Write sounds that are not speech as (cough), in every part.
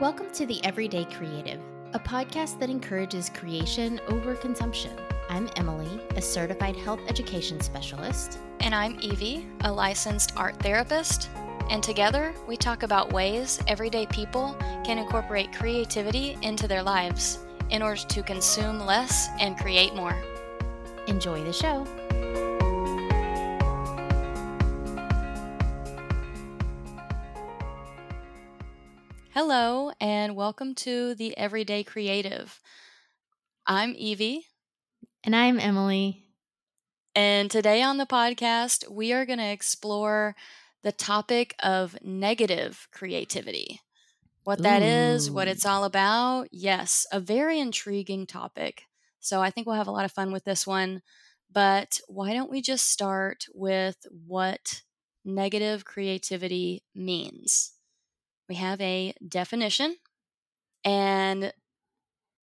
Welcome to The Everyday Creative, a podcast that encourages creation over consumption. I'm Emily, a certified health education specialist. And I'm Evie, a licensed art therapist. And together, we talk about ways everyday people can incorporate creativity into their lives in order to consume less and create more. Enjoy the show. Hello, and welcome to the Everyday Creative. I'm Evie. And I'm Emily. And today on the podcast, we are going to explore the topic of negative creativity. What that is, what it's all about. Yes, a very intriguing topic. So I think we'll have a lot of fun with this one. But why don't we just start with what negative creativity means? We have a definition, and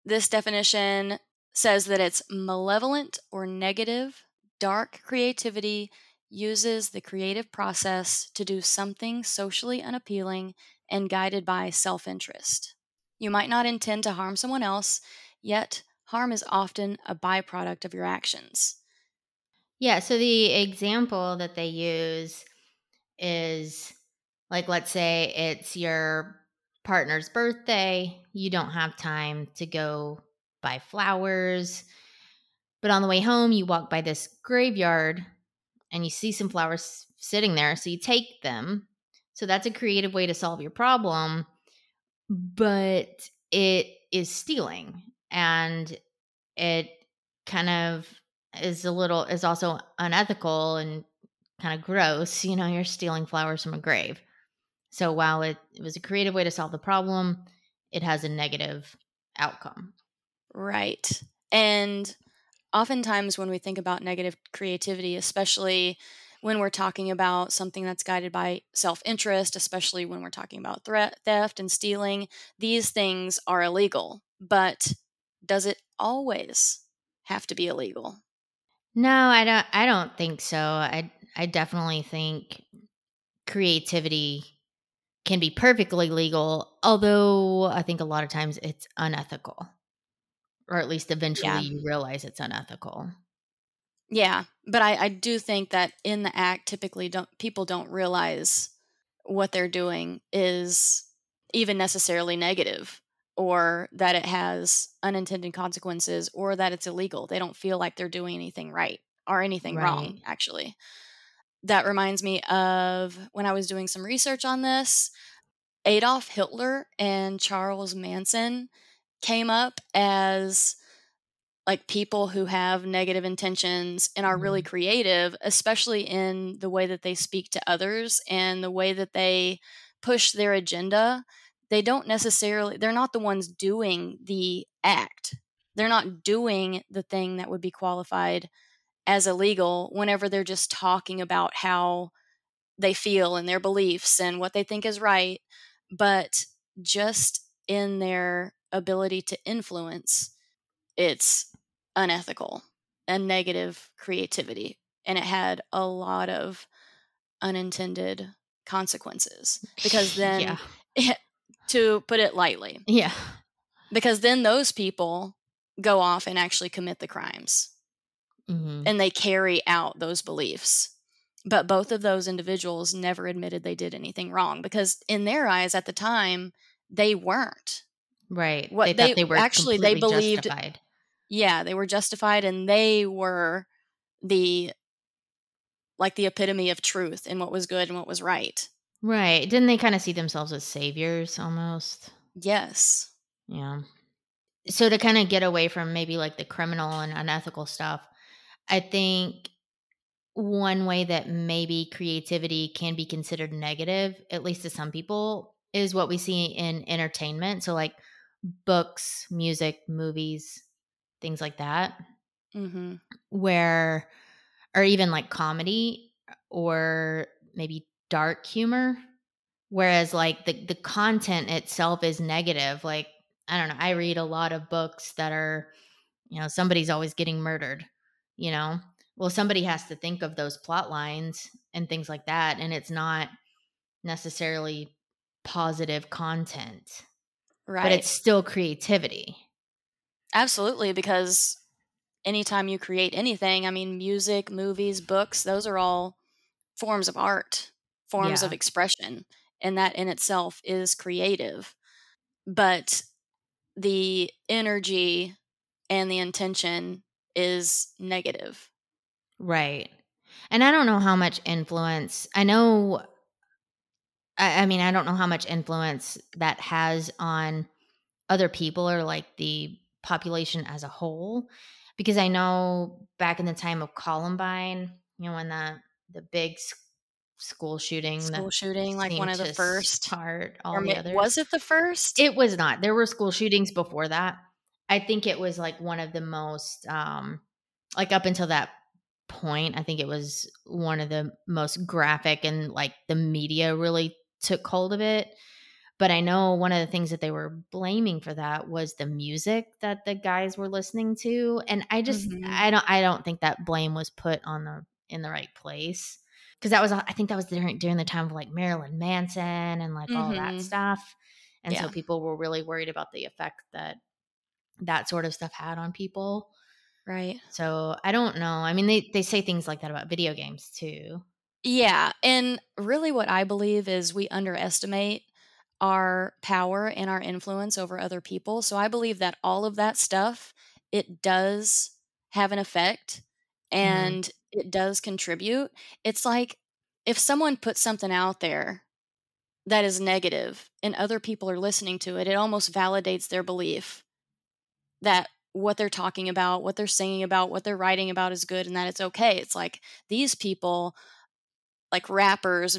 this definition says that it's malevolent or negative, dark creativity uses the creative process to do something socially unappealing and guided by self interest. You might not intend to harm someone else, yet harm is often a byproduct of your actions. Yeah, so the example that they use is like, let's say it's your partner's birthday, you don't have time to go buy flowers, but on the way home, you walk by this graveyard and you see some flowers sitting there, so you take them. So that's a creative way to solve your problem, but it is stealing and it kind of is a little is also unethical and kind of gross. You know, you're stealing flowers from a grave. So while it, it was a creative way to solve the problem, it has a negative outcome. Right. And oftentimes, when we think about negative creativity, especially when we're talking about something that's guided by self interest, especially when we're talking about threat, theft and stealing, these things are illegal. But does it always have to be illegal? No, I don't I don't think so. I I definitely think creativity can be perfectly legal, although I think a lot of times it's unethical. Or at least eventually Yeah. you realize it's unethical. Yeah. But I, I do think that in the act, typically, don't people don't realize what they're doing is even necessarily negative or that it has unintended consequences or that it's illegal. They don't feel like they're doing anything right or anything wrong, actually. That reminds me of when I was doing some research on this, Adolf Hitler and Charles Manson came up as like people who have negative intentions and are really mm-hmm. creative, especially in the way that they speak to others and the way that they push their agenda. They don't necessarily, they're not the ones doing the act. They're not doing the thing that would be qualified as illegal whenever they're just talking about how they feel and their beliefs and what they think is right. But just in their ability to influence, it's unethical and negative creativity. And it had a lot of unintended consequences because (laughs) then, yeah. to put it lightly, Yeah. because then those people go off and actually commit the crimes hmm and they carry out those beliefs. But both of those individuals never admitted they did anything wrong because, in their eyes at the time, they weren't. Right. What they they- they were actually, they believed- justified. Yeah, they were justified and they were the like the epitome of truth and what was good and what was right. Right. Didn't they kind of see themselves as saviors almost? Yes. Yeah. So to kind of get away from maybe like the criminal and unethical stuff, I think one way that maybe creativity can be considered negative, at least to some people, is what we see in entertainment. So like books, music, movies, things like that, hmm where or even like comedy or maybe dark humor. Whereas like the the content itself is negative. Like i don't know i read a lot of books that are you know somebody's always getting murdered you know well somebody has to think of those plot lines and things like that and it's not necessarily positive content Right. but it's still creativity. Absolutely, because anytime you create anything, I mean, music, movies, books, those are all forms of art, forms Yeah. of expression, and that in itself is creative. But the energy and the intention is negative. Right. And I don't know how much influence, I know, I, I mean, I don't know how much influence that has on other people or like the population as a whole. Because I know back in the time of Columbine, you know, when the, the big school shooting, School shooting, like one of the first. start all Or the others. was it the first? It was not. There were school shootings before that. I think it was like one of the most um like up until that point, I think it was one of the most graphic and like the media really took hold of it. But I know one of the things that they were blaming for that was the music that the guys were listening to. And I just Mhm. I don't I don't think that blame was put on the in the right place. Cause that was I think that was during during the time of like Marilyn Manson and like all that Mhm. stuff. And so people were really worried about the effect that that sort of stuff had on people. right. So I don't know. I mean, they, they say things like that about video games too. Yeah. And really, what I believe is we underestimate our power and our influence over other people. So I believe that all of that stuff, it does have an effect mm-hmm. and it does contribute. It's like if someone puts something out there that is negative and other people are listening to it, it almost validates their belief that what they're talking about, what they're singing about, what they're writing about is good and that it's okay. It's like these people, like rappers,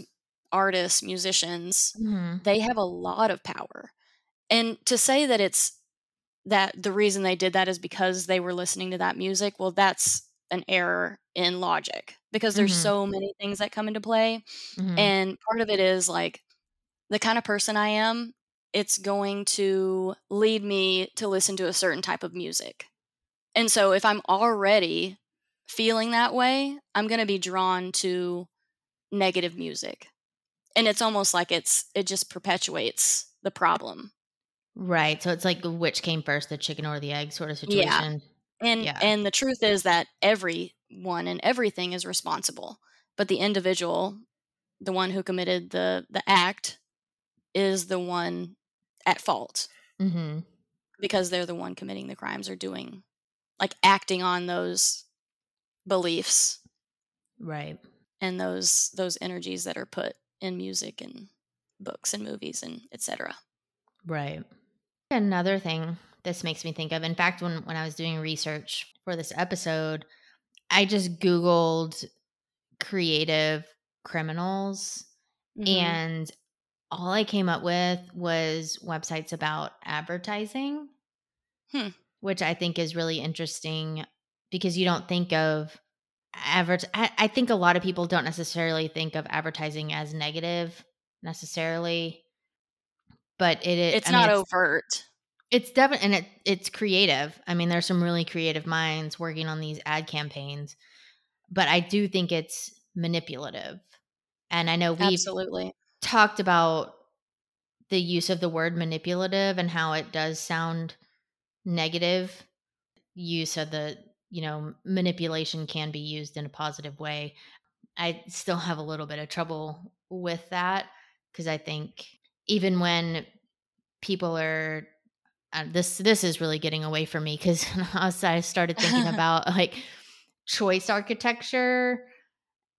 artists, musicians, Mm-hmm. they have a lot of power. And to say that it's that the reason they did that is because they were listening to that music, well, that's an error in logic because there's Mhm. so many things that come into play. Mm-hmm. And part of it is like the kind of person I am, it's going to lead me to listen to a certain type of music. And so if I'm already feeling that way, I'm going to be drawn to negative music. And it's almost like it's it just perpetuates the problem. right. So it's like which came first, the chicken or the egg sort of situation. Yeah. And Yeah. and the truth is that everyone and everything is responsible, but the individual, the one who committed the the act is the one at fault Mm-hmm. because they're the one committing the crimes or doing like acting on those beliefs Right. and those those energies that are put in music and books and movies and etc. Right. Another thing this makes me think of, in fact, when, when I was doing research for this episode, I just Googled creative criminals Mhm. and all I came up with was websites about advertising, Hmm. which I think is really interesting because you don't think of advert. I, I think a lot of people don't necessarily think of advertising as negative necessarily, but it is. it's I mean, not it's, overt. it's definitely and it it's creative. I mean, there's some really creative minds working on these ad campaigns, but I do think it's manipulative. And I know we've Absolutely. Talked about the use of the word manipulative and how it does sound negative. You said that, you know, manipulation can be used in a positive way. I still have a little bit of trouble with that because I think even when people are uh, this this is really getting away from me because (laughs) I started thinking (laughs) about like choice architecture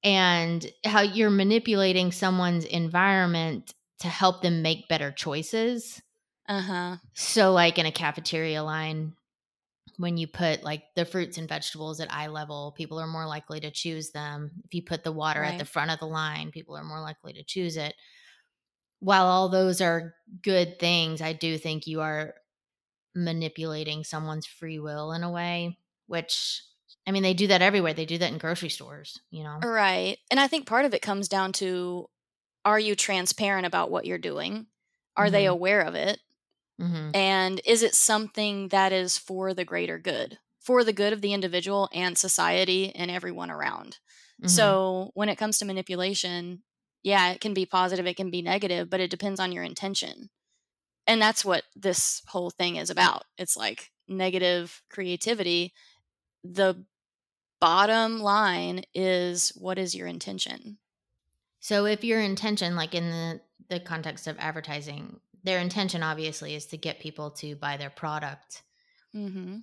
and how you're manipulating someone's environment to help them make better choices. Uh-huh. So, like in a cafeteria line, when you put like the fruits and vegetables at eye level, people are more likely to choose them. If you put the water at the front of the line, people are more likely to choose it. While all those are good things, I do think you are manipulating someone's free will in a way, which I mean, they do that everywhere. They do that in grocery stores, you know? Right. And I think part of it comes down to are you transparent about what you're doing? Are they Mhm. aware of it? hmm And is it something that is for the greater good, for the good of the individual and society and everyone around? Mm-hmm. So when it comes to manipulation, yeah, it can be positive, it can be negative, but it depends on your intention. And that's what this whole thing is about. It's like negative creativity. The bottom line is what is your intention? So if your intention, like in the, the context of advertising, their intention obviously is to get people to buy their product. Mm-hmm.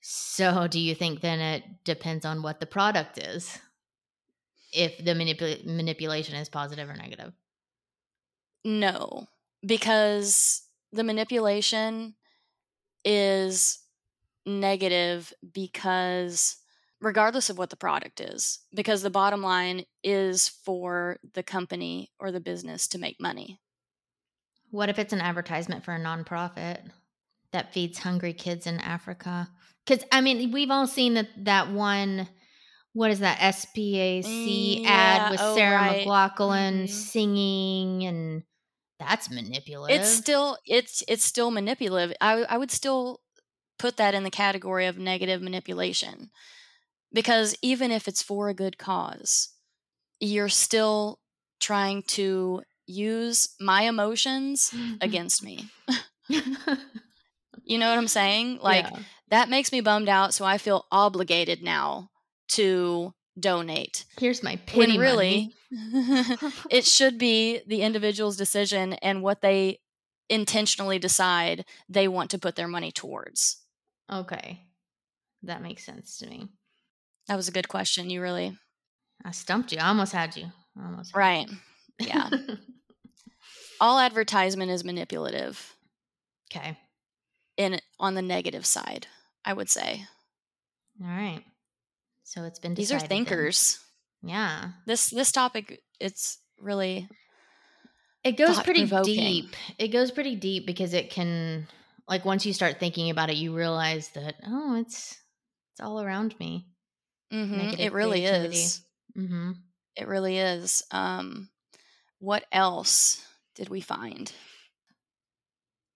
So do you think then it depends on what the product is? If the manipul- manipulation is positive or negative? No, because the manipulation is negative because regardless of what the product is because the bottom line is for the company or the business to make money What if it's an advertisement for a nonprofit that feeds hungry kids in Africa? Because I mean, we've all seen that that one. What is that SPAC Mm, ad with oh, Sarah right. McLachlan Mhm. singing, and that's manipulative. it's still it's it's still manipulative I, I would still put that in the category of negative manipulation because even if it's for a good cause you're still trying to use my emotions mm-hmm. against me. (laughs) (laughs) You know what i'm saying? Like Yeah. that makes me bummed out so i feel obligated now to donate here's my pity when really (laughs) it should be the individual's decision and what they intentionally decide they want to put their money towards. Okay, that makes sense to me. That was a good question you really I stumped you. I almost had you. Almost had right you. yeah (laughs) all advertisement is manipulative okay. in on the negative side i would say All right. So it's been these are decided then. thinkers Yeah. this this topic it's really It goes pretty deep. It goes pretty deep because it can like once you start thinking about it, you realize that oh, it's it's all around me. Mhm, it really is Mm-hmm. it really is um what else did we find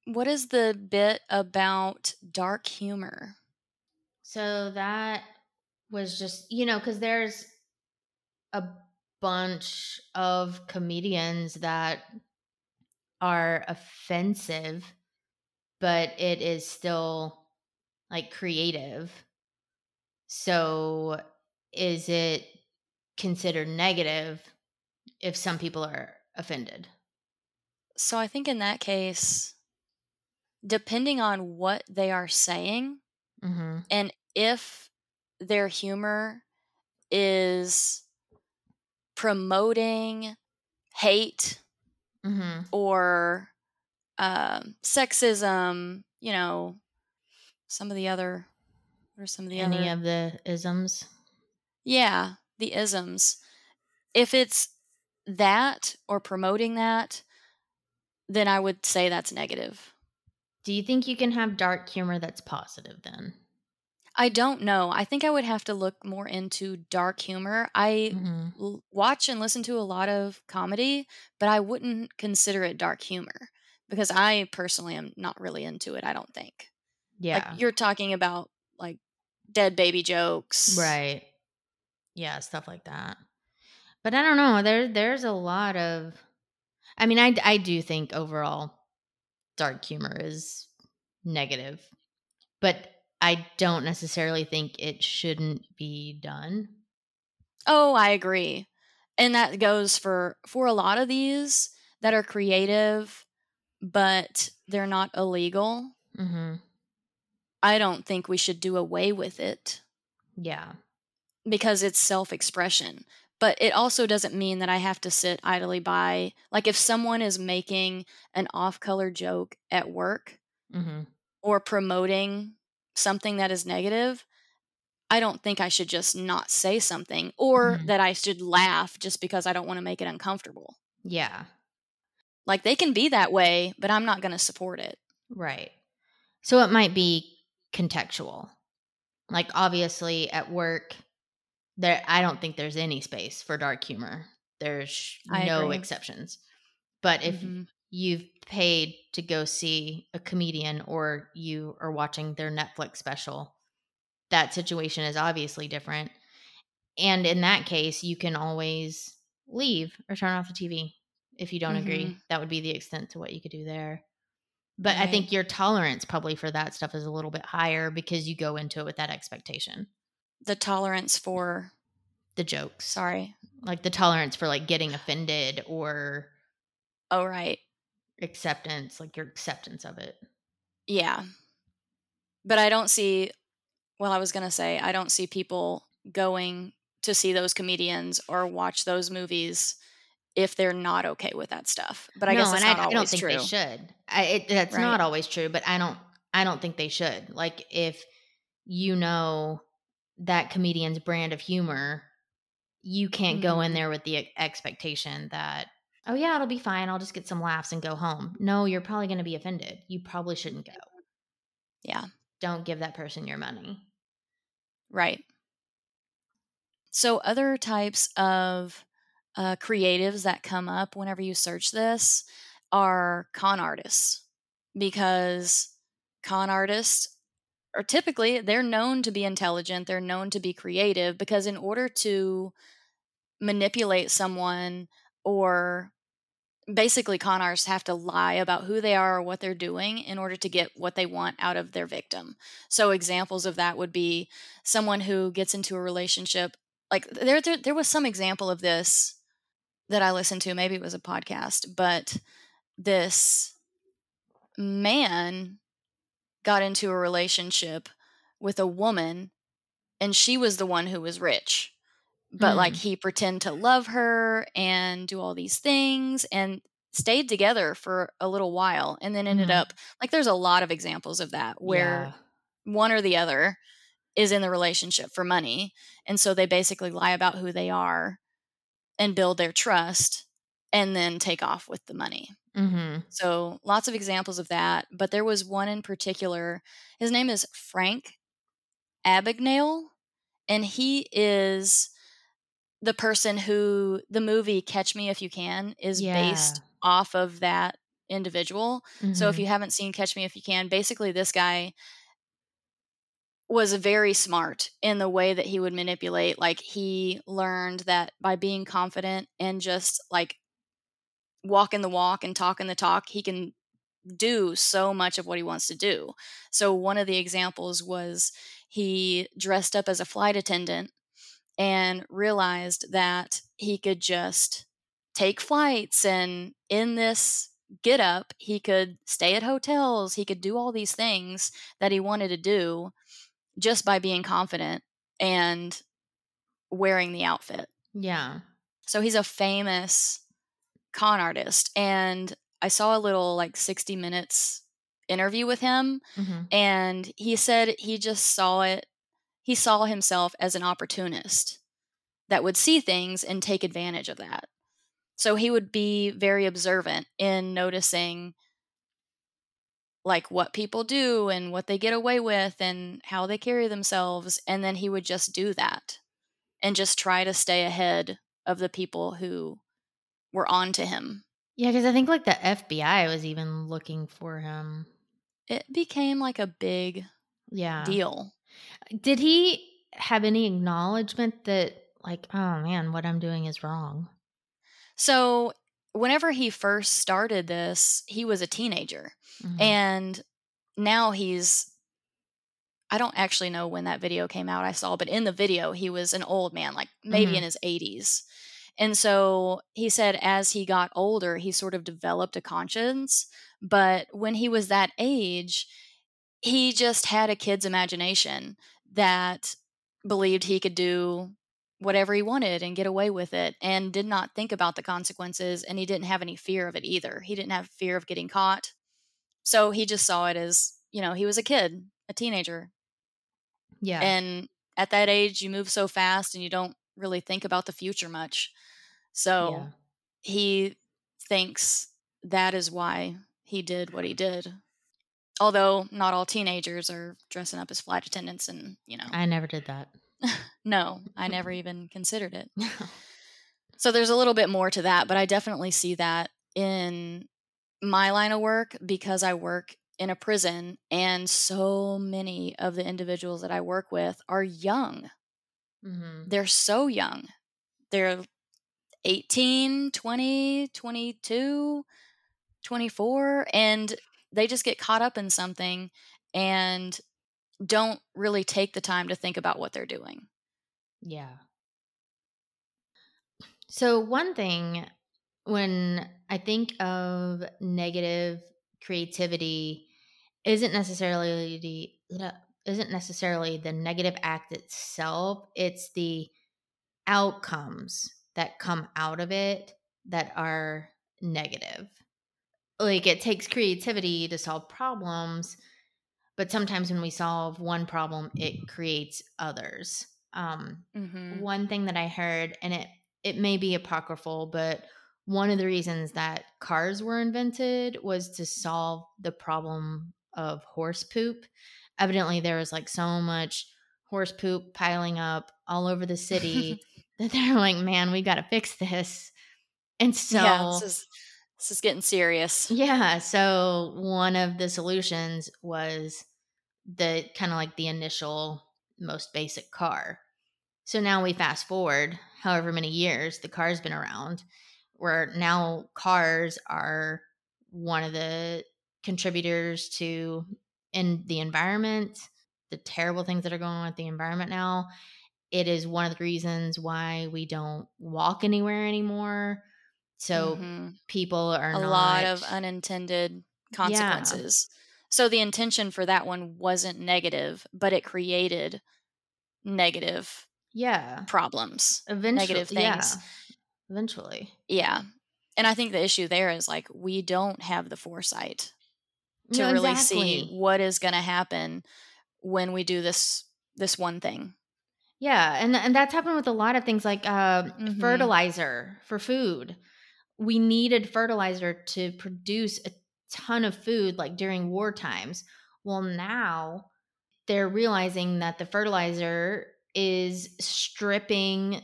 what is the bit about dark humor So that was just you know because there's a bunch of comedians that are offensive, but it is still like creative. So is it considered negative if some people are offended? so i think in that case depending on what they are saying Mm-hmm. and if their humor is promoting hate Mm-hmm. or um, sexism, you know, some of the other, are some of the Any other? of the isms? yeah, the isms. If it's that or promoting that, then I would say that's negative. Do you think you can have dark humor that's positive then? I don't know. I think I would have to look more into dark humor. I Mm-hmm. l- watch and listen to a lot of comedy, but I wouldn't consider it dark humor because I personally am not really into it, I don't think. Yeah. Like you're talking about like dead baby jokes. Right. Yeah, stuff like that. But I don't know. There there's a lot of I mean, I I do think overall dark humor is negative. But I don't necessarily think it shouldn't be done. Oh, I agree. And that goes for for a lot of these that are creative but they're not illegal. Mhm. I don't think we should do away with it. Yeah. because it's self expression. But it also doesn't mean that I have to sit idly by. Like, if someone is making an off color joke at work Mhm. or promoting something that is negative, I don't think I should just not say something or Mhm. that I should laugh just because I don't want to make it uncomfortable. Yeah. Like, they can be that way, but I'm not going to support it. Right. So it might be contextual. Like obviously at work there I don't think there's any space for dark humor. There's I no agree. exceptions. But if Mhm. you've paid to go see a comedian or you are watching their Netflix special, that situation is obviously different. And in that case, you can always leave or turn off the TV if you don't agree. Mhm. That would be the extent to what you could do there. But I mm-hmm. think your tolerance probably for that stuff is a little bit higher because you go into it with that expectation. The tolerance for The jokes. sorry. Like the tolerance for like getting offended or Oh right. acceptance, like your acceptance of it. Yeah. But I don't see well, I was going to say I don't see people going to see those comedians or watch those movies if they're not okay with that stuff. But I no, guess not I, I don't think true. they should. I, it, that's Right. not always true, but I don't. I don't think they should. Like if you know that comedian's brand of humor, you can't go in Mhm. there with the expectation that oh yeah, it'll be fine. I'll just get some laughs and go home. No, you're probably going to be offended. You probably shouldn't go. Yeah. Don't give that person your money. Right. So, other types of uh, creatives that come up whenever you search this are con artists because con artists are typically they're known to be intelligent they're known to be creative because in order to manipulate someone or basically con artists have to lie about who they are or what they're doing in order to get what they want out of their victim. So examples of that would be someone who gets into a relationship like there, there there was some example of this that I listened to maybe it was a podcast but this man got into a relationship with a woman and she was the one who was rich but like Mm. he pretend to love her and do all these things and stayed together for a little while and then ended Mhm. up like there's a lot of examples of that where one or the other is in the relationship for money and so they basically lie about who they are and build their trust and then take off with the money yeah. hmm so lots of examples of that but there was one in particular his name is frank abagnale and he is the person who the movie catch me if you can is based off of that individual so if Mhm. you haven't seen Catch Me If You Can, basically this guy was very smart in the way that he would manipulate. Like he learned that by being confident and just like walking the walk and talking the talk, he can do so much of what he wants to do. So one of the examples was he dressed up as a flight attendant and realized that he could just take flights and in this get up he could stay at hotels he could do all these things that he wanted to do just by being confident and wearing the outfit. Yeah. so he's a famous con artist and i saw a little like 60 minutes interview with him hmm and he said he just saw it he saw himself as an opportunist that would see things and take advantage of that. So he would be very observant in noticing like what people do and what they get away with and how they carry themselves and then he would just do that and just try to stay ahead of the people who were on to him Yeah, because I think like the FBI was even looking for him. it became like a big Yeah. deal Did he have any acknowledgement that, like, oh man, what I'm doing is wrong? So, whenever he first started this, he was a teenager. Mhm. And now he's I don't actually know when that video came out I saw, but in the video he was an old man, like maybe Mhm. in his 80s. And so he said as he got older, he sort of developed a conscience, but when he was that age, he just had a kid's imagination that believed he could do whatever he wanted and get away with it and did not think about the consequences and he didn't have any fear of it either. He didn't have fear of getting caught. So he just saw it as, you know, he was a kid, a teenager. yeah. And at that age you move so fast and you don't really think about the future much. So yeah. he thinks that is why he did what he did. Although not all teenagers are dressing up as flight attendants and, you know. I never did that. (laughs) no, I never even considered it. (laughs) So there's a little bit more to that, but I definitely see that in my line of work because I work in a prison and so many of the individuals that I work with are young. hmm They're so young. They're 18, 20, 22, 24 and they just get caught up in something and don't really take the time to think about what they're doing. Yeah. So, one thing when I think of negative creativity isn't necessarily the uh, isn't necessarily the negative act itself, it's the outcomes that come out of it that are negative. Like it takes creativity to solve problems, but sometimes when we solve one problem, it creates others. Um, Mm-hmm. one thing that I heard, and it it may be apocryphal, but one of the reasons that cars were invented was to solve the problem of horse poop. Evidently, there was like so much horse poop piling up all over the city (laughs) that they're like, man, we got to fix this. And so, yeah, this is this is getting serious. yeah, so one of the solutions was the kind of like the initial most basic car. So now we fast forward however many years the car's been around, where now cars are one of the contributors to in the environment, the terrible things that are going on with the environment now. It is one of the reasons why we don't walk anywhere anymore. So Mhm. people are a not lot of unintended consequences. So the intention for that one wasn't negative, but it created negative yeah problems. eventually negative yeah, things. eventually Yeah. And I think the issue there is like we don't have the foresight to No, really see what is going to happen when we do this this one thing. yeah and and that's happened with a lot of things like uh, Mhm. fertilizer for food we needed fertilizer to produce a ton of food like during war times well now they're realizing that the fertilizer is stripping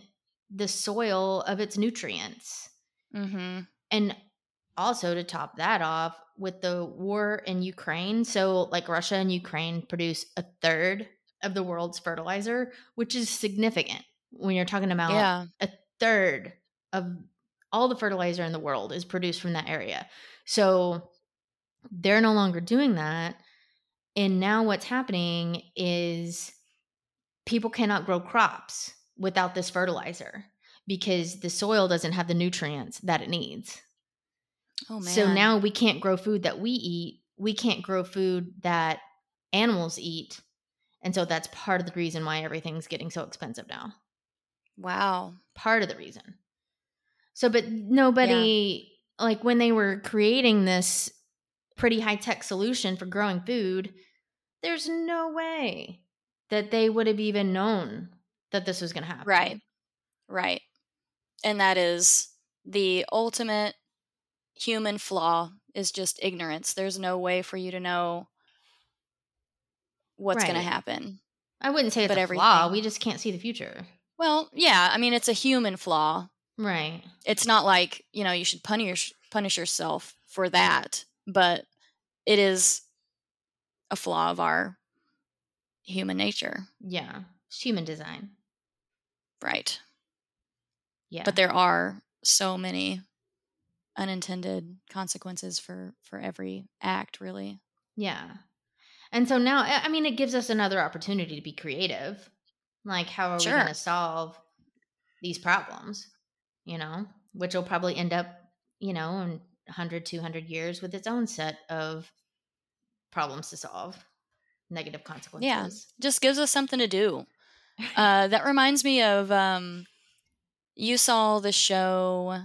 the soil of its nutrients Mhm. And also to top that off, with the war in Ukraine, so like Russia and Ukraine produce a third of the world's fertilizer, which is significant when you're talking about Yeah. a third of all the fertilizer in the world is produced from that area. So they're no longer doing that. And now what's happening is people cannot grow crops without this fertilizer because the soil doesn't have the nutrients that it needs. Oh man. So now we can't grow food that we eat. We can't grow food that animals eat. And so that's part of the reason why everything's getting so expensive now. wow. Part of the reason. So, but nobody, like when they were creating this pretty high tech solution for growing food, there's no way that they would have even known that this was going to happen. Right. Right. And that is the ultimate human flaw is just ignorance. There's no way for you to know what's going to happen. I wouldn't say it's But a flaw. We just can't see the future. Well, yeah, I mean it's a human flaw. Right. It's not like, you know, you should punish punish yourself for that, but it is a flaw of our human nature. Yeah. It's human design. Right. Yeah. But there are so many unintended consequences for for every act, really. Yeah. And so now, I I mean, it gives us another opportunity to be creative. Like, how are we going to solve these problems? You know, which will probably end up, you know, in 100, 200 years with its own set of problems to solve, negative consequences. Yeah, Just gives us something to do. (laughs) Uh, that reminds me of um, you saw the show.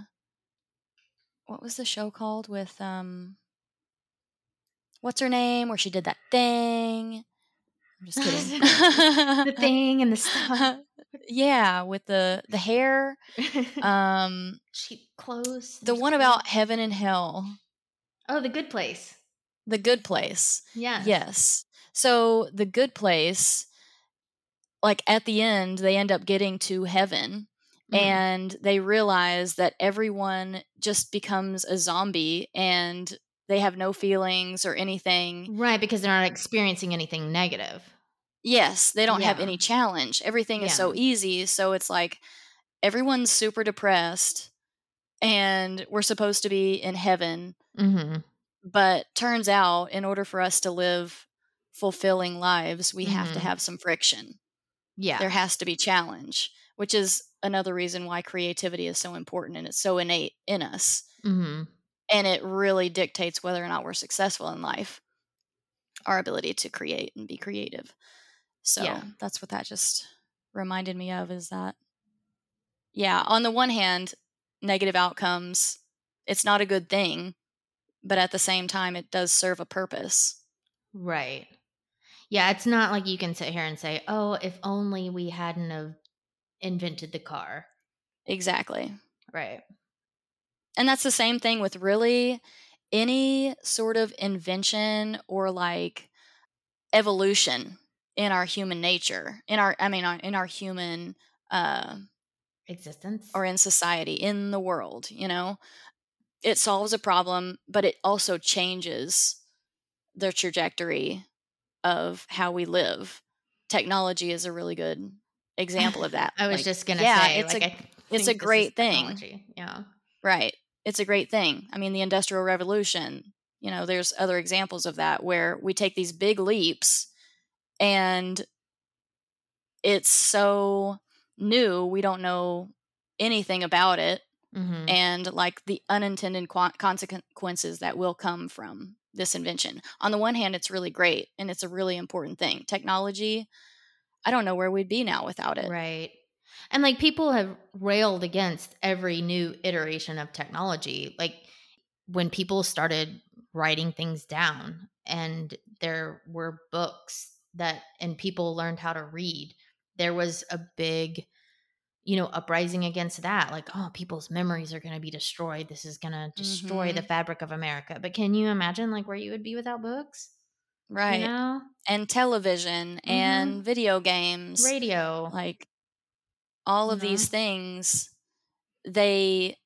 What was the show called with um, what's her name? Where she did that thing. I'm just kidding. (laughs) the thing and the stuff. (laughs) yeah, with the the hair. Um, Cheap clothes. the one about heaven and hell, Oh, the good place. the good place. Yes. Yes. So the good place, like at the end, they end up getting to heaven Mhm. and they realize that everyone just becomes a zombie and they have no feelings or anything. Right, because they're not experiencing anything negative. Yes, they don't have any challenge. Everything is so easy. So it's like everyone's super depressed and we're supposed to be in heaven, Mm-hmm. But turns out, in order for us to live fulfilling lives, we have to Mhm. have some friction. Yeah. There has to be challenge, which is another reason why creativity is so important and it's so innate in us. hmm And it really dictates whether or not we're successful in life, our ability to create and be creative. So Yeah. that's what that just reminded me of is that, yeah, on the one hand, negative outcomes, it's not a good thing, but at the same time, it does serve a purpose. Right. Yeah, it's not like you can sit here and say, "Oh, if only we hadn't have invented the car." Exactly. Right. And that's the same thing with really any sort of invention or like evolution in our human nature, in our, I mean, in our human, uh, Existence. or in society, in the world, you know? It solves a problem, but it also changes the trajectory of how we live. Technology is a really good example of that. (laughs) I was Like, just gonna yeah, say, it's like, a it's a great thing. technology. Yeah. Right. It's a great thing. I mean, the Industrial Revolution, you know, there's other examples of that where we take these big leaps and it's so new, we don't know anything about it. hmm And like the unintended qua- consequences that will come from this invention. On the one hand, it's really great and it's a really important thing. Technology, I don't know where we'd be now without it. Right. And like people have railed against every new iteration of technology. Like when people started writing things down and there were books that and people learned how to read, there was a big you know uprising against that like oh people's memories are going to be destroyed. This is going to destroy the Mhm. fabric of america. But can you imagine like where you would be without books? Right. you know? And television mm-hmm. and video games. radio. Like all of You these things they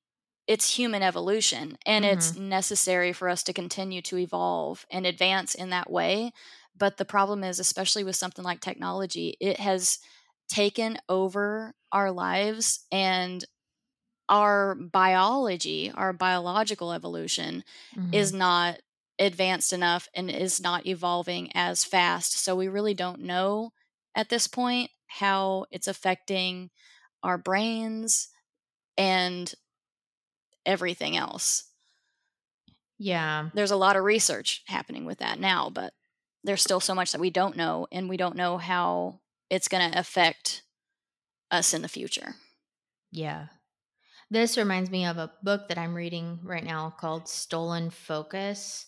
it's human evolution and it's mm-hmm. necessary for us to continue to evolve and advance in that way. But the problem is especially with something like technology it has taken over our lives and our biology our biological evolution Mhm. is not advanced enough and is not evolving as fast. So we really don't know at this point how it's affecting our brains and everything else. yeah There's a lot of research happening with that now, but there's still so much that we don't know, and we don't know how it's going to affect us in the future. Yeah. This reminds me of a book that I'm reading right now called Stolen Focus.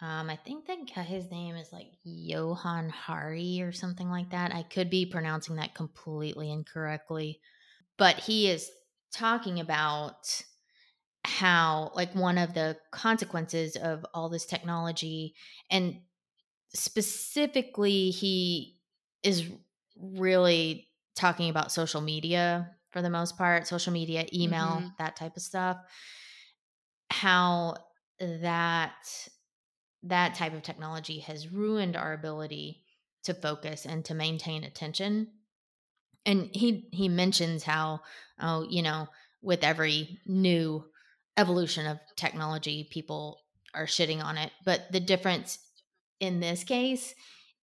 Um, I think that his name is like Johann Hari or something like that. I could be pronouncing that completely incorrectly, but he is talking about how, like, one of the consequences of all this technology, and specifically, he is really talking about social media for the most part social media email Mhm. that type of stuff. How that that type of technology has ruined our ability to focus and to maintain attention. And he he mentions how oh you know with every new evolution of technology people are shitting on it. But the difference in this case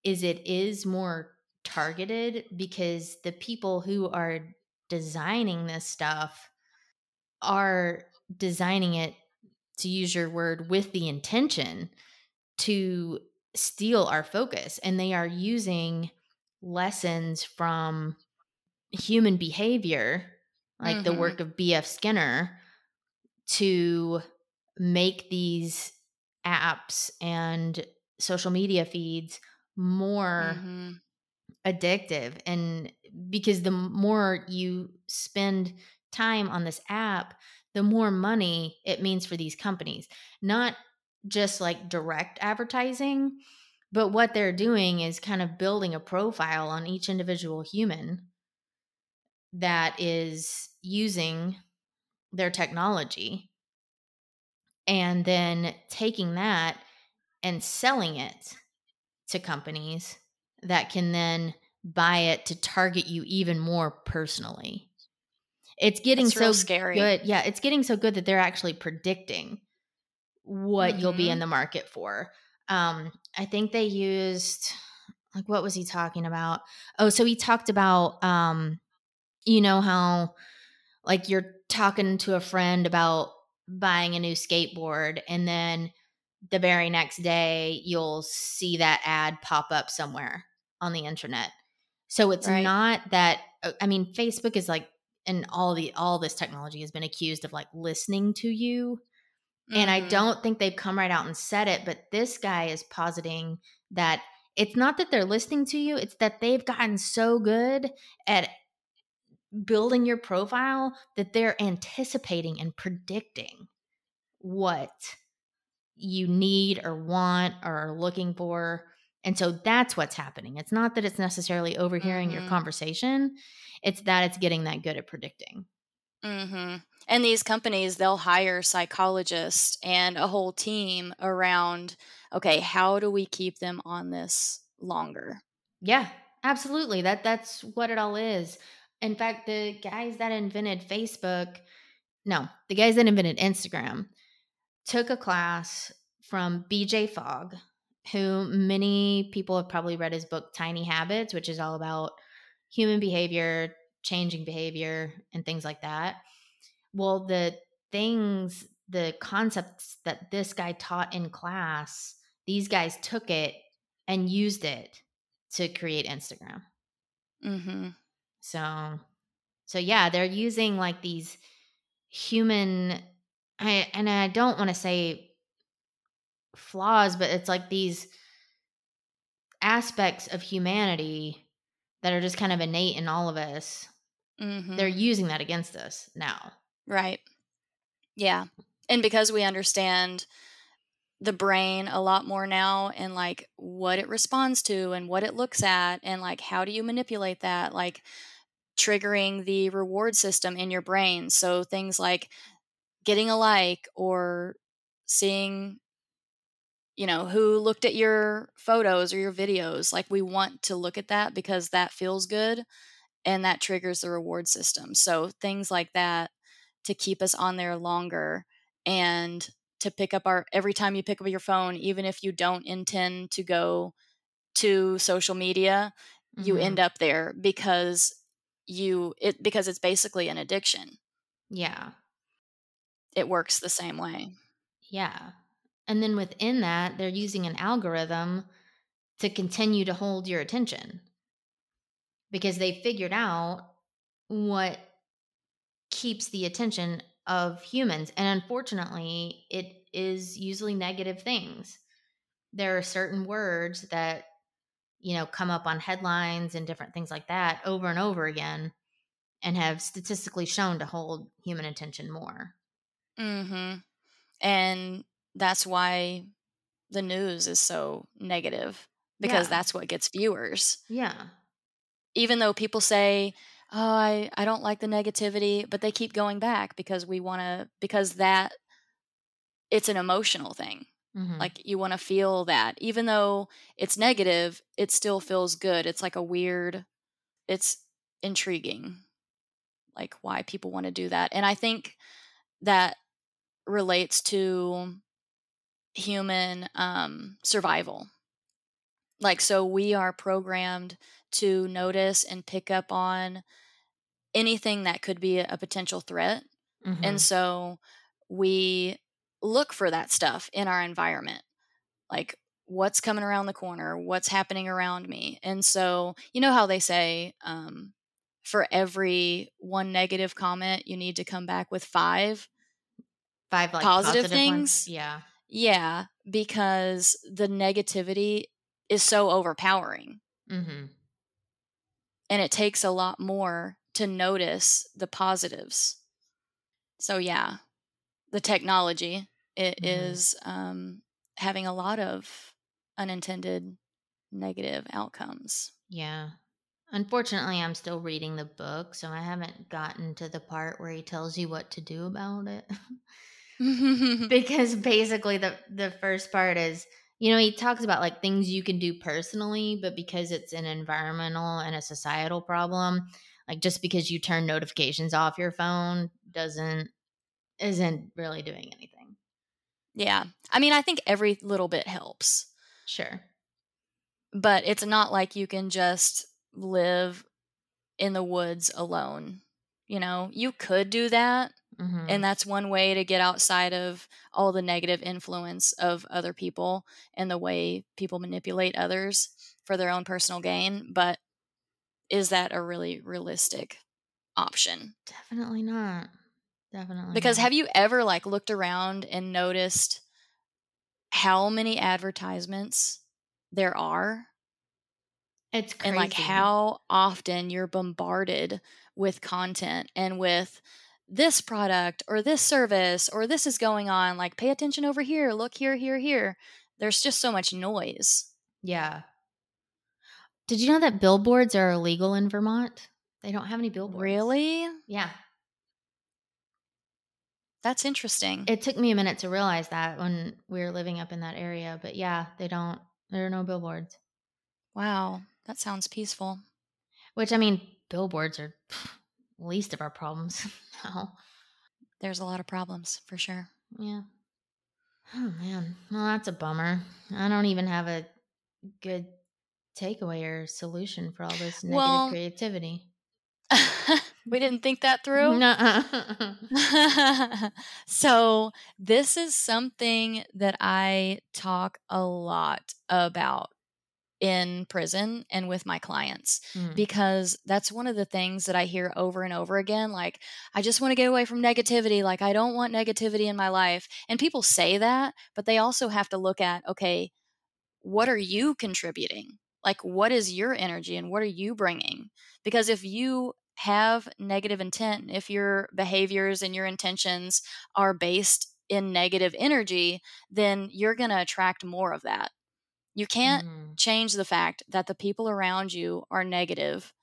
is it is more targeted because the people who are designing this stuff are designing it to use your word with the intention to steal our focus and they are using lessons from human behavior like the Mhm. work of BF Skinner to make these apps and social media feeds more Mhm. Addictive and because the more you spend time on this app the more money it means for these companies. Not just like direct advertising but what they're doing is kind of building a profile on each individual human that is using their technology and then taking that and selling it to companies that can then buy it to target you even more personally. It's getting so scary. good. Yeah, it's getting so good that they're actually predicting what you'll be in the market for. Um, I think they used like what was he talking about? Oh, so he talked about um, you know how like you're talking to a friend about buying a new skateboard and then the very next day you'll see that ad pop up somewhere on the internet. So it's Right. not that uh, I mean Facebook is like and all the all this technology has been accused of like listening to you and I Mhm. don't think they've come right out and said it, but this guy is positing that it's not that they're listening to you, it's that they've gotten so good at building your profile that they're anticipating and predicting what you need or want or are looking for. And so that's what's happening. It's not that it's necessarily overhearing your Mhm. conversation, it's that it's getting that good at predicting. Mhm. And these companies, they'll hire psychologists and a whole team around, okay, how do we keep them on this longer? Yeah, absolutely. That that's what it all is. In fact, the guys that invented Facebook, no, the guys that invented Instagram took a class from BJ Fogg, who many people have probably read his book Tiny Habits, which is all about human behavior, changing behavior, and things like that. Well, the things, the concepts that this guy taught in class, these guys took it and used it to create Instagram. Mm-hmm. So, so yeah, they're using like these human, I, and I don't want to say flaws, but it's like these aspects of humanity that are just kind of innate in all of us. Mhm. They're using that against us now. Right. Yeah. And because we understand the brain a lot more now and like what it responds to and what it looks at and like how do you manipulate that like triggering the reward system in your brain so things like getting a like or seeing you know who looked at your photos or your videos like we want to look at that because that feels good and that triggers the reward system so things like that to keep us on there longer and to pick up our every time you pick up your phone even if you don't intend to go to social media you Mhm. end up there because you it because it's basically an addiction Yeah. it works the same way Yeah. And then within that, they're using an algorithm to continue to hold your attention because they figured out what keeps the attention of humans. And unfortunately, it is usually negative things. There are certain words that, you know, come up on headlines and different things like that over and over again and have statistically shown to hold human attention more. Mm-hmm. and that's why the news is so negative because Yeah. that's what gets viewers Yeah. even though people say oh i i don't like the negativity but they keep going back because we want to because that it's an emotional thing Mhm. like you want to feel that even though it's negative it still feels good it's like a weird it's intriguing like why people want to do that and i think that relates to human um, survival like so we are programmed to notice and pick up on anything that could be a potential threat Mhm. and so we look for that stuff in our environment like what's coming around the corner what's happening around me and so you know how they say um, for every one negative comment you need to come back with five five like positive ones. things? Yeah. Yeah because the negativity is so overpowering Mm-hmm. and it takes a lot more to notice the positives so yeah the technology it Mhm. is um, having a lot of unintended negative outcomes Yeah. Unfortunately, I'm still reading the book, so I haven't gotten to the part where he tells you what to do about it. (laughs) (laughs) (laughs) because basically the the first part is, you know, he talks about like things you can do personally, but because it's an environmental and a societal problem, like just because you turn notifications off your phone doesn't isn't really doing anything. Yeah. I mean, I think every little bit helps. Sure. But it's not like you can just live in the woods alone. You know, you could do that. Mm-hmm. And that's one way to get outside of all the negative influence of other people and the way people manipulate others for their own personal gain. But is that a really realistic option? Definitely not. Definitely. Because not. have you ever like looked around and noticed how many advertisements there are it's crazy. and like how often you're bombarded with content and with this product or this service or this is going on like pay attention over here look here here here there's just so much noise Yeah. Did you know that billboards are illegal in Vermont? They don't have any billboards. really Yeah. that's interesting It took me a minute to realize that when we were living up in that area, but yeah, they don't. There are no billboards. wow that sounds peaceful Which I mean, billboards are pff, least of our problems (laughs) now. there's a lot of problems for sure Yeah. Oh man. Well, that's a bummer. I don't even have a good takeaway or solution for all this negative Well- creativity. (laughs) we didn't think that through Nuh-uh. (laughs) so this is something that I talk a lot about in prison and with my clients Mm. because that's one of the things that I hear over and over again like I just want to get away from negativity like I don't want negativity in my life. And people say that but they also have to look at okay what are you contributing? Like what is your energy and what are you bringing? Because if you have negative intent if your behaviors and your intentions are based in negative energy then you're going to attract more of that you can't Mm. change the fact that the people around you are negative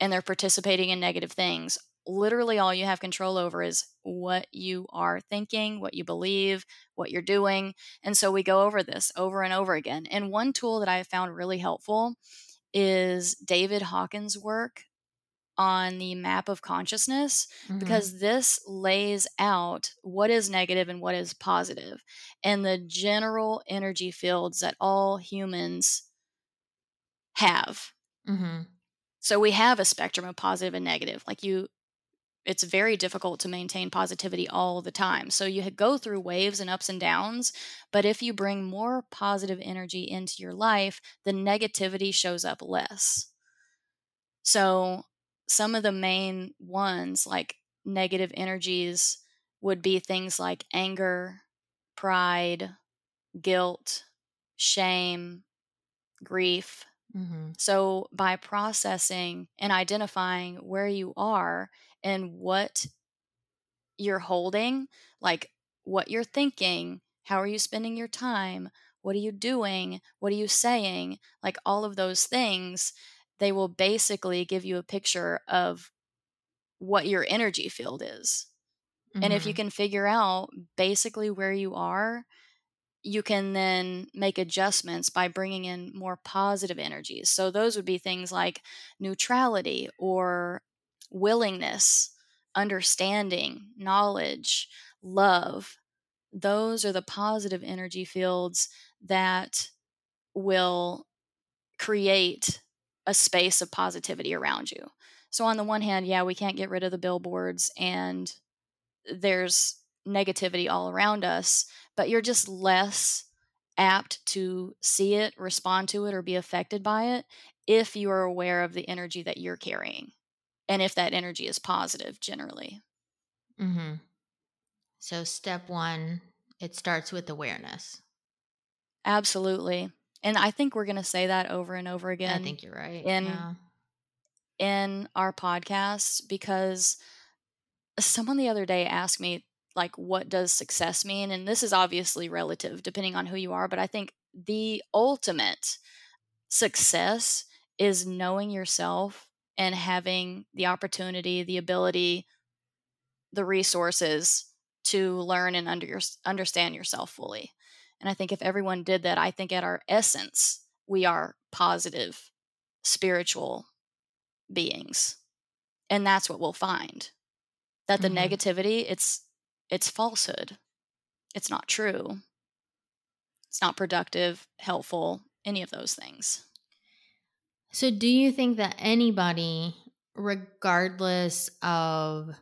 and they're participating in negative things. Literally, all you have control over is what you are thinking, what you believe, what you're doing. And so we go over this over and over again. And one tool that I have found really helpful is David Hawkins' work on the map of consciousness Mhm. because this lays out what is negative and what is positive and the general energy fields that all humans have. Mhm. So we have a spectrum of positive and negative. Like you it's very difficult to maintain positivity all the time. So you go through waves and ups and downs, but if you bring more positive energy into your life, the negativity shows up less. So some of the main ones like negative energies would be things like anger, pride, guilt, shame, grief, Mhm. so, by processing and identifying where you are and what you're holding, like what you're thinking, how are you spending your time, what are you doing, what are you saying, like all of those things, they will basically give you a picture of what your energy field is. And if you Mhm. can figure out basically where you are, you can then make adjustments by bringing in more positive energies. So, those would be things like neutrality or willingness, understanding, knowledge, love. Those are the positive energy fields that will create a space of positivity around you. So, on the one hand, yeah, we can't get rid of the billboards and there's negativity all around us, but you're just less apt to see it, respond to it, or be affected by it if you are aware of the energy that you're carrying and if that energy is positive generally. Mhm. So step 1, it starts with awareness. Absolutely. And I think we're going to say that over and over again. I think you're right. in- yeah. in our podcast because someone the other day asked me like what does success mean and this is obviously relative depending on who you are but i think the ultimate success is knowing yourself and having the opportunity the ability the resources to learn and under your, understand yourself fully and i think if everyone did that i think at our essence we are positive spiritual beings and that's what we'll find that the Mhm. negativity it's it's falsehood it's not true. It's not productive, helpful, any of those things. So, do you think that anybody, regardless of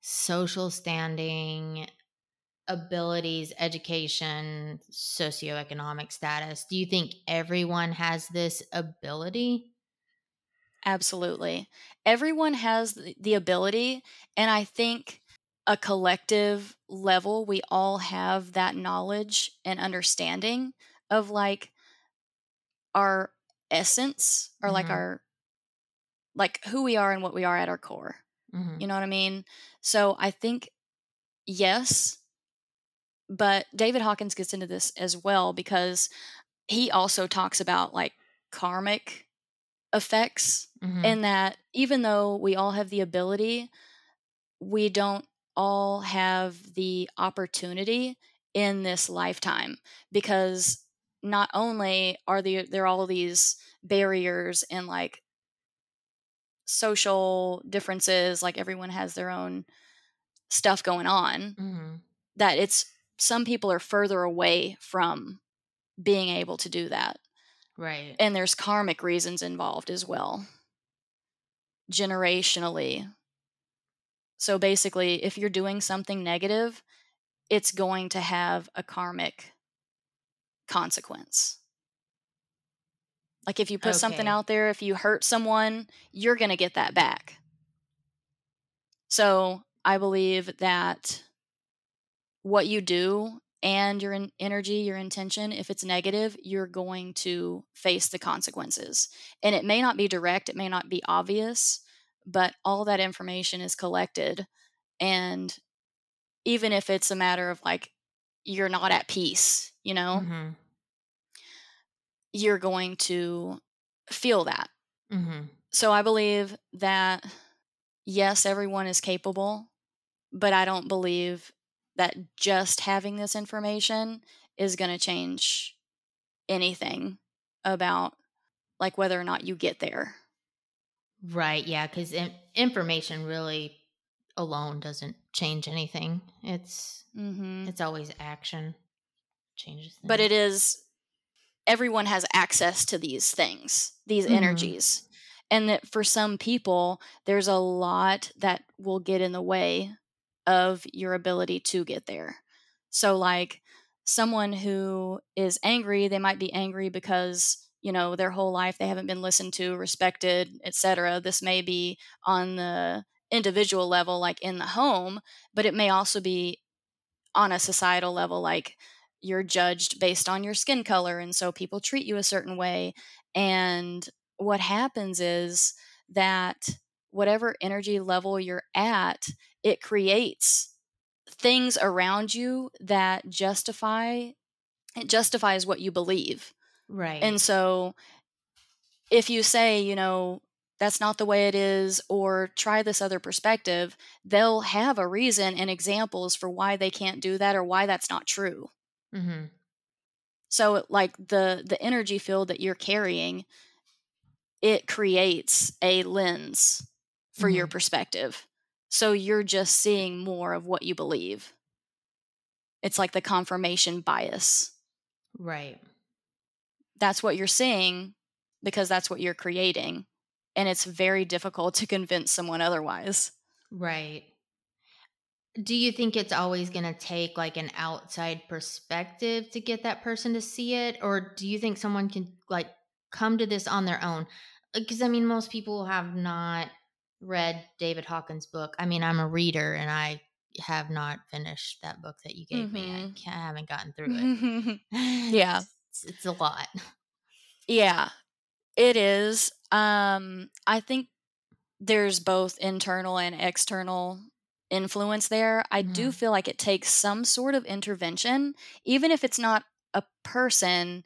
social standing, abilities, education, socioeconomic status, do you think everyone has this ability? Absolutely. Everyone has the ability, and I think a collective level, we all have that knowledge and understanding of like our essence or mm-hmm. like our like who we are and what we are at our core. Mm-hmm. You know what I mean? So I think yes, but David Hawkins gets into this as well because he also talks about like karmic effects mm-hmm. and that even though we all have the ability, we don't all have the opportunity in this lifetime because not only are there there are all these barriers and like social differences like everyone has their own stuff going on mm-hmm. that it's some people are further away from being able to do that right and there's karmic reasons involved as well generationally so basically, if you're doing something negative, it's going to have a karmic consequence. Like if you put okay. something out there, if you hurt someone, you're going to get that back. So I believe that what you do and your energy, your intention, if it's negative, you're going to face the consequences. And it may not be direct, it may not be obvious, but all that information is collected and even if it's a matter of like you're not at peace you know mm-hmm. you're going to feel that mm-hmm. so i believe that yes everyone is capable but i don't believe that just having this information is going to change anything about like whether or not you get there Right. Yeah. Because information really alone doesn't change anything. It's mm-hmm. it's always action changes. Things. But it is everyone has access to these things, these mm-hmm. energies, and that for some people, there's a lot that will get in the way of your ability to get there. So, like someone who is angry, they might be angry because you know their whole life they haven't been listened to respected etc this may be on the individual level like in the home but it may also be on a societal level like you're judged based on your skin color and so people treat you a certain way and what happens is that whatever energy level you're at it creates things around you that justify it justifies what you believe Right. And so if you say, you know, that's not the way it is, or try this other perspective, they'll have a reason and examples for why they can't do that or why that's not true. Mm-hmm. So, like the the energy field that you're carrying, it creates a lens for mm-hmm. your perspective. So you're just seeing more of what you believe. It's like the confirmation bias. Right that's what you're seeing because that's what you're creating. And it's very difficult to convince someone otherwise. Right. Do you think it's always going to take like an outside perspective to get that person to see it? Or do you think someone can like come to this on their own? Because I mean, most people have not read David Hawkins' book. I mean, I'm a reader and I have not finished that book that you gave mm-hmm. me. I, mm-hmm. I, haven't gotten through it. (laughs) (laughs) yeah. It's, it's a lot. Yeah, it is. Um, I think there's both internal and external influence there. I mm-hmm. do feel like it takes some sort of intervention, even if it's not a person.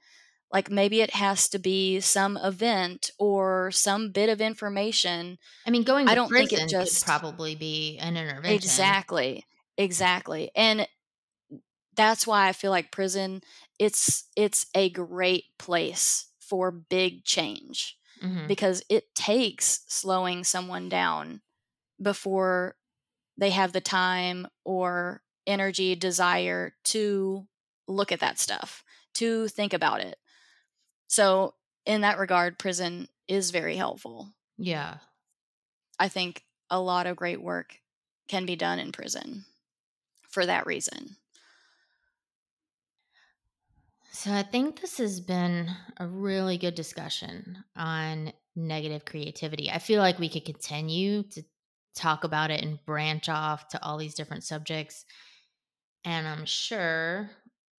Like maybe it has to be some event or some bit of information. I mean, going I don't think it just probably be an intervention. Exactly, exactly, and that's why I feel like prison it's it's a great place for big change mm-hmm. because it takes slowing someone down before they have the time or energy, desire to look at that stuff, to think about it. So, in that regard, prison is very helpful. Yeah. I think a lot of great work can be done in prison for that reason. So I think this has been a really good discussion on negative creativity. I feel like we could continue to talk about it and branch off to all these different subjects. And I'm sure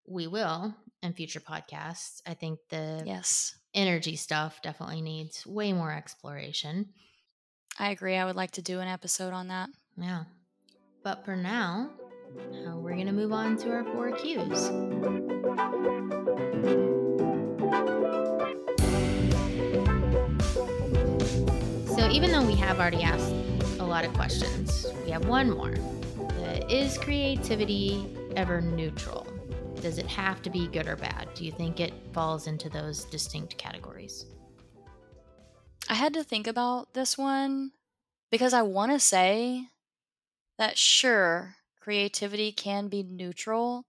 we will in future podcasts. I think the Yes, energy stuff definitely needs way more exploration. I agree. I would like to do an episode on that. Yeah. But for now, uh, we're going to move on to our four Q's. So, even though we have already asked a lot of questions, we have one more. Uh, is creativity ever neutral? Does it have to be good or bad? Do you think it falls into those distinct categories? I had to think about this one because I want to say that sure, creativity can be neutral,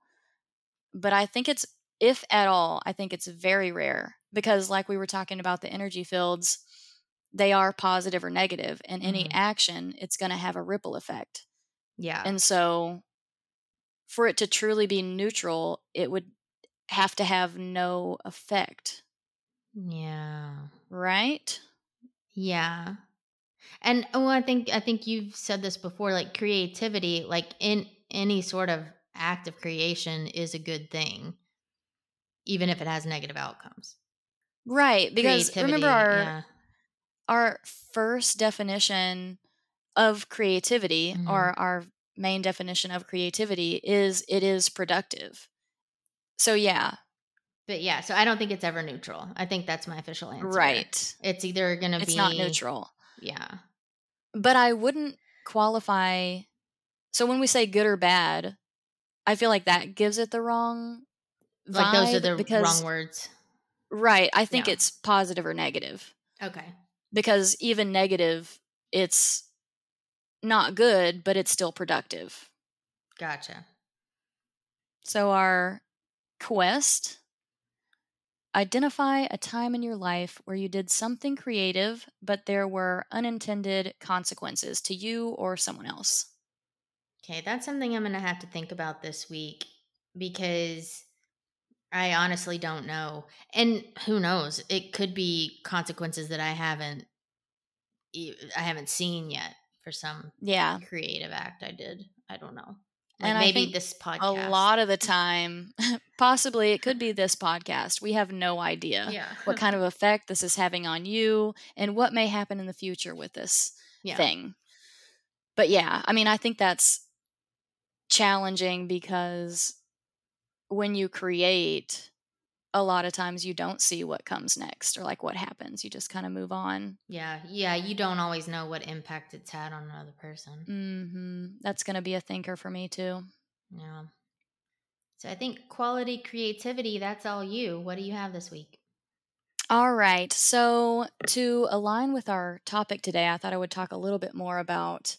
but I think it's, if at all, I think it's very rare because, like we were talking about the energy fields, they are positive or negative, and any Mhm. action, it's going to have a ripple effect. Yeah. And so, for it to truly be neutral, it would have to have no effect, yeah. right? Yeah. And well, I think I think you've said this before like creativity like in any sort of act of creation is a good thing even if it has negative outcomes. Right, because remember our yeah. our first definition of creativity Mhm. or our main definition of creativity is it is productive. So yeah, But yeah, so I don't think it's ever neutral. I think that's my official answer. right. It's either going to be It's not neutral. Yeah. But I wouldn't qualify so when we say good or bad, I feel like that gives it the wrong vibe Like those are the because wrong words. right, I think Yeah. it's positive or negative. Okay. because even negative it's not good but it's still productive Gotcha. so our quest identify a time in your life where you did something creative but there were unintended consequences to you or someone else Okay, that's something I'm going to have to think about this week because I honestly don't know. And who knows? It could be consequences that I haven't I haven't seen yet for some yeah creative act I did. I don't know. Like And maybe this podcast. a lot of the (laughs) time (laughs) possibly it could be this podcast we have no idea Yeah. what kind of effect this is having on you and what may happen in the future with this yeah. thing. But yeah, I mean, I think that's challenging because when you create, a lot of times you don't see what comes next or like what happens. You just kind of move on. Yeah. Yeah, you don't always know what impact it's had on another person. hmm That's going to be a thinker for me too. Yeah. So I think quality creativity, that's all you. What do you have this week? All right. So, to align with our topic today, I thought I would talk a little bit more about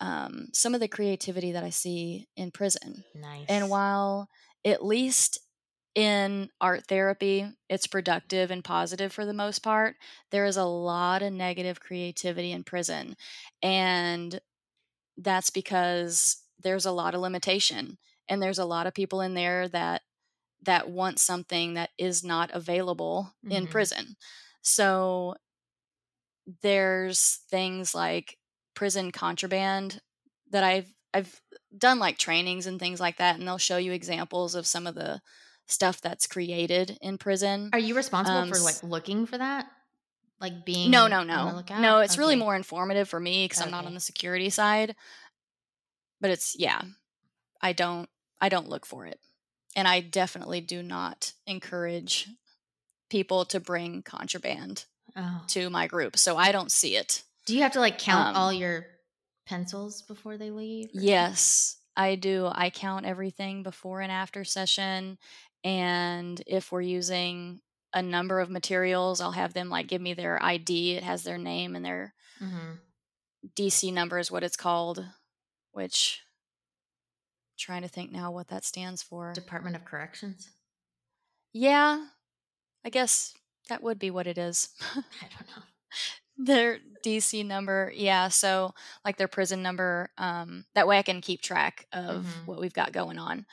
um, some of the creativity that I see in prison. Nice. And while at least in art therapy, it's productive and positive for the most part, there is a lot of negative creativity in prison. And that's because there's a lot of limitation and there's a lot of people in there that that want something that is not available in Mhm. prison. So there's things like prison contraband that I've I've done like trainings and things like that and they'll show you examples of some of the stuff that's created in prison. Are you responsible Um, for like looking for that? Like being No, no, no. No, it's really more informative for me cuz I'm not on the security side. But it's yeah. I don't I don't look for it. And I definitely do not encourage people to bring contraband Oh. to my group. So I don't see it. Do you have to like count Um, all your pencils before they leave? or- Yes, I do. I count everything before and after session. And if we're using a number of materials, I'll have them like give me their ID. It has their name and their Mhm. DC number is what it's called, which trying to think now what that stands for. Department of Corrections. Yeah, I guess that would be what it is. (laughs) I don't know. their DC number, yeah. So like their prison number. Um, that way I can keep track of Mhm. what we've got going on.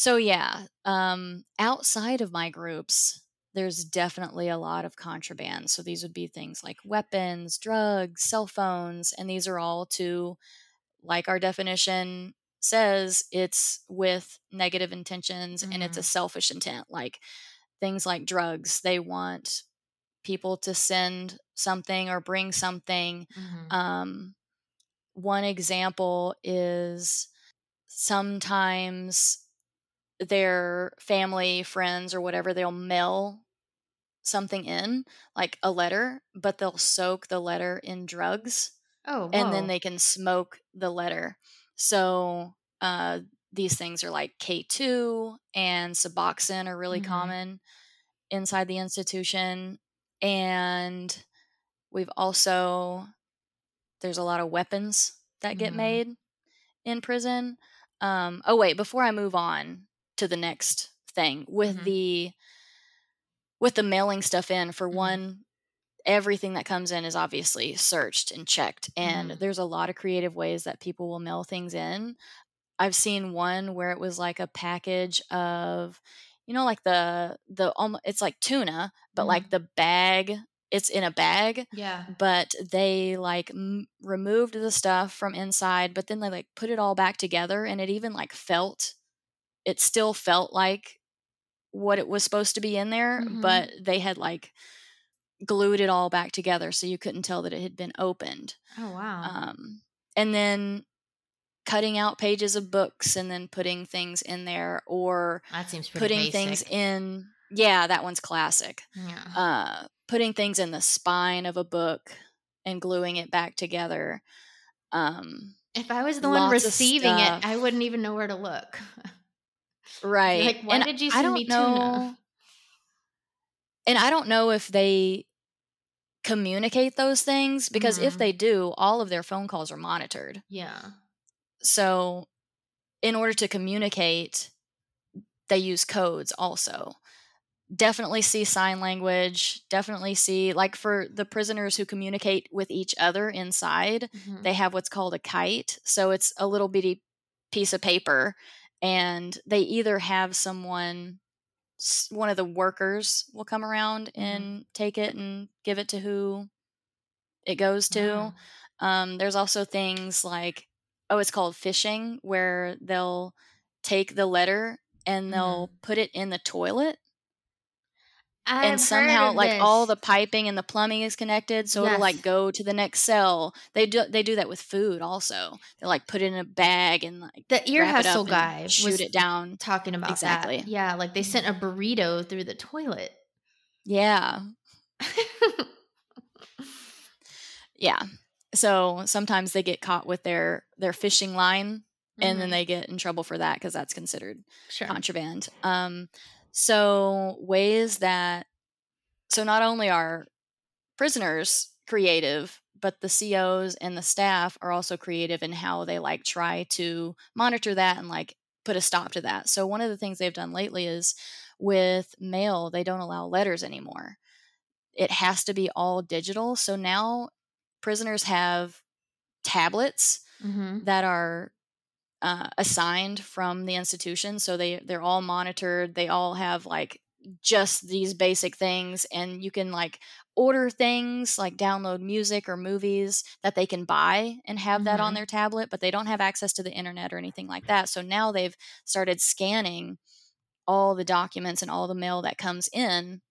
So yeah, um, outside of my groups, there's definitely a lot of contraband. So these would be things like weapons, drugs, cell phones, and these are all to, like our definition says, it's with negative intentions and it's a selfish intent. Like things like drugs, they want people to send something or bring something. Mhm. Um, one example is sometimes their family, friends, or whatever, they'll mail something in, like a letter, but they'll soak the letter in drugs oh, and then they can smoke the letter. So uh, these things are like K2 and Suboxone are really Mhm. common inside the institution. And we've also, there's a lot of weapons that get Mhm. made in prison. Um, oh, wait, before I move on to the next thing with Mhm. the with the mailing stuff in for Mhm. one everything that comes in is obviously searched and checked and Mhm. there's a lot of creative ways that people will mail things in i've seen one where it was like a package of you know like the the it's like tuna but like the bag it's in a bag yeah. but they like m- removed the stuff from inside but then they like put it all back together and it even like felt it still felt like what it was supposed to be in there Mhm. but they had like glued it all back together so you couldn't tell that it had been opened Oh wow. um, and then cutting out pages of books and then putting things in there or that seems pretty putting basic. things in yeah that one's classic Yeah. uh, putting things in the spine of a book and gluing it back together. Um, if I was the one receiving it. I wouldn't even know where to look. (laughs) right. Like, why And did you I don't me know, tuna? And I don't know if they communicate those things because if Mhm. they do, all of their phone calls are monitored. Yeah. So, in order to communicate, they use codes also. Definitely see sign language, definitely see, like for the prisoners who communicate with each other inside, Mhm. they have what's called a kite. So it's a little bitty piece of paper, and they either have someone, one of the workers will come around Mhm. and take it and give it to who it goes to. Wow. Um, there's also things like, oh, it's called fishing, where they'll take the letter and they'll put it in the toilet I've and somehow like all the piping and the plumbing is connected so it'll like go to the next cell they do they do that with food also they like put it in a bag and like the ear wrap it up hustle guy shoot it down talking about Exactly. that. Yeah, like they sent a burrito through the toilet. yeah (laughs) yeah so sometimes they get caught with their their fishing line and then Mhm. they get in trouble for that because that's considered sure. contraband. Um, so ways that so not only are prisoners creative, but the COs and the staff are also creative in how they like try to monitor that and like put a stop to that. So one of the things they've done lately is with mail, they don't allow letters anymore. It has to be all digital. So now prisoners have tablets Mhm. that are uh, assigned from the institution so they they're all monitored they all have like just these basic things and you can like order things like download music or movies that they can buy and have that on Mhm. their tablet but they don't have access to the internet or anything like that so now they've started scanning all the documents and all the mail that comes in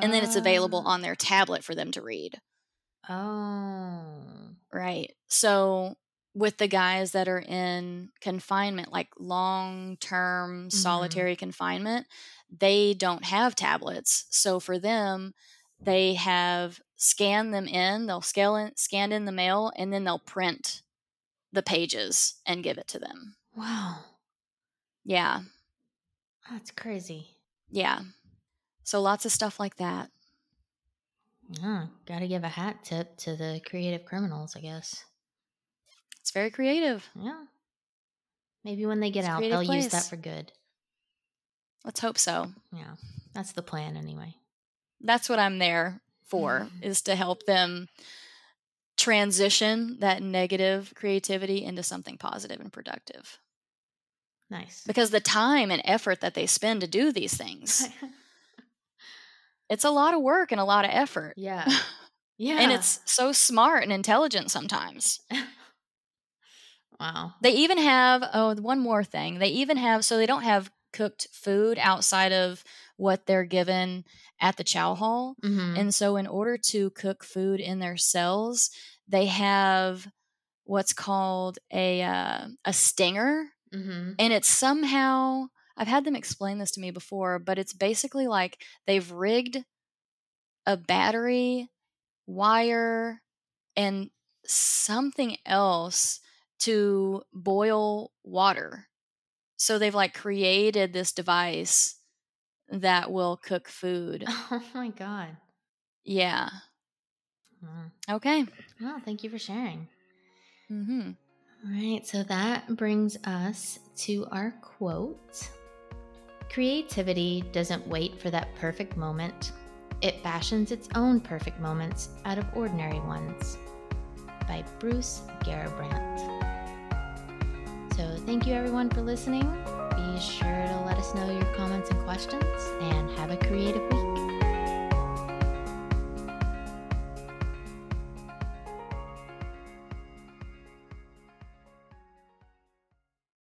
and then it's available Ah. on their tablet for them to read Oh. Right. So with the guys that are in confinement, like long term mm-hmm. solitary confinement, they don't have tablets. So for them, they have scanned them in, they'll scale in, scan in the mail, and then they'll print the pages and give it to them. Wow. Yeah. That's crazy. Yeah. So lots of stuff like that. Yeah, got to give a hat tip to the creative criminals, I guess. It's very creative. Yeah. Maybe when they get It's out, they'll use that for good. Let's hope so. Yeah, that's the plan anyway. That's what I'm there for, (laughs) is to help them transition that negative creativity into something positive and productive. Nice. Because the time and effort that they spend to do these things, (laughs) it's a lot of work and a lot of effort. yeah. (laughs) Yeah. And it's so smart and intelligent sometimes. Wow. They even have, oh, one more thing. They even have, so they don't have cooked food outside of what they're given at the chow hall. Mhm. And so, in order to cook food in their cells, they have what's called a uh, a stinger, Mhm. and it's somehow I've had them explain this to me before, but it's basically like they've rigged a battery, wire, and something else to boil water. So they've like created this device that will cook (laughs) food. Oh my god. Yeah. Okay. Well, thank you for sharing. Mm-hmm. All right, so that brings us to our quote Creativity doesn't wait for that perfect moment, it fashions its own perfect moments out of ordinary ones. By Bruce Garrabrandt. So, thank you everyone for listening. Be sure to let us know your comments and questions, and have a creative week.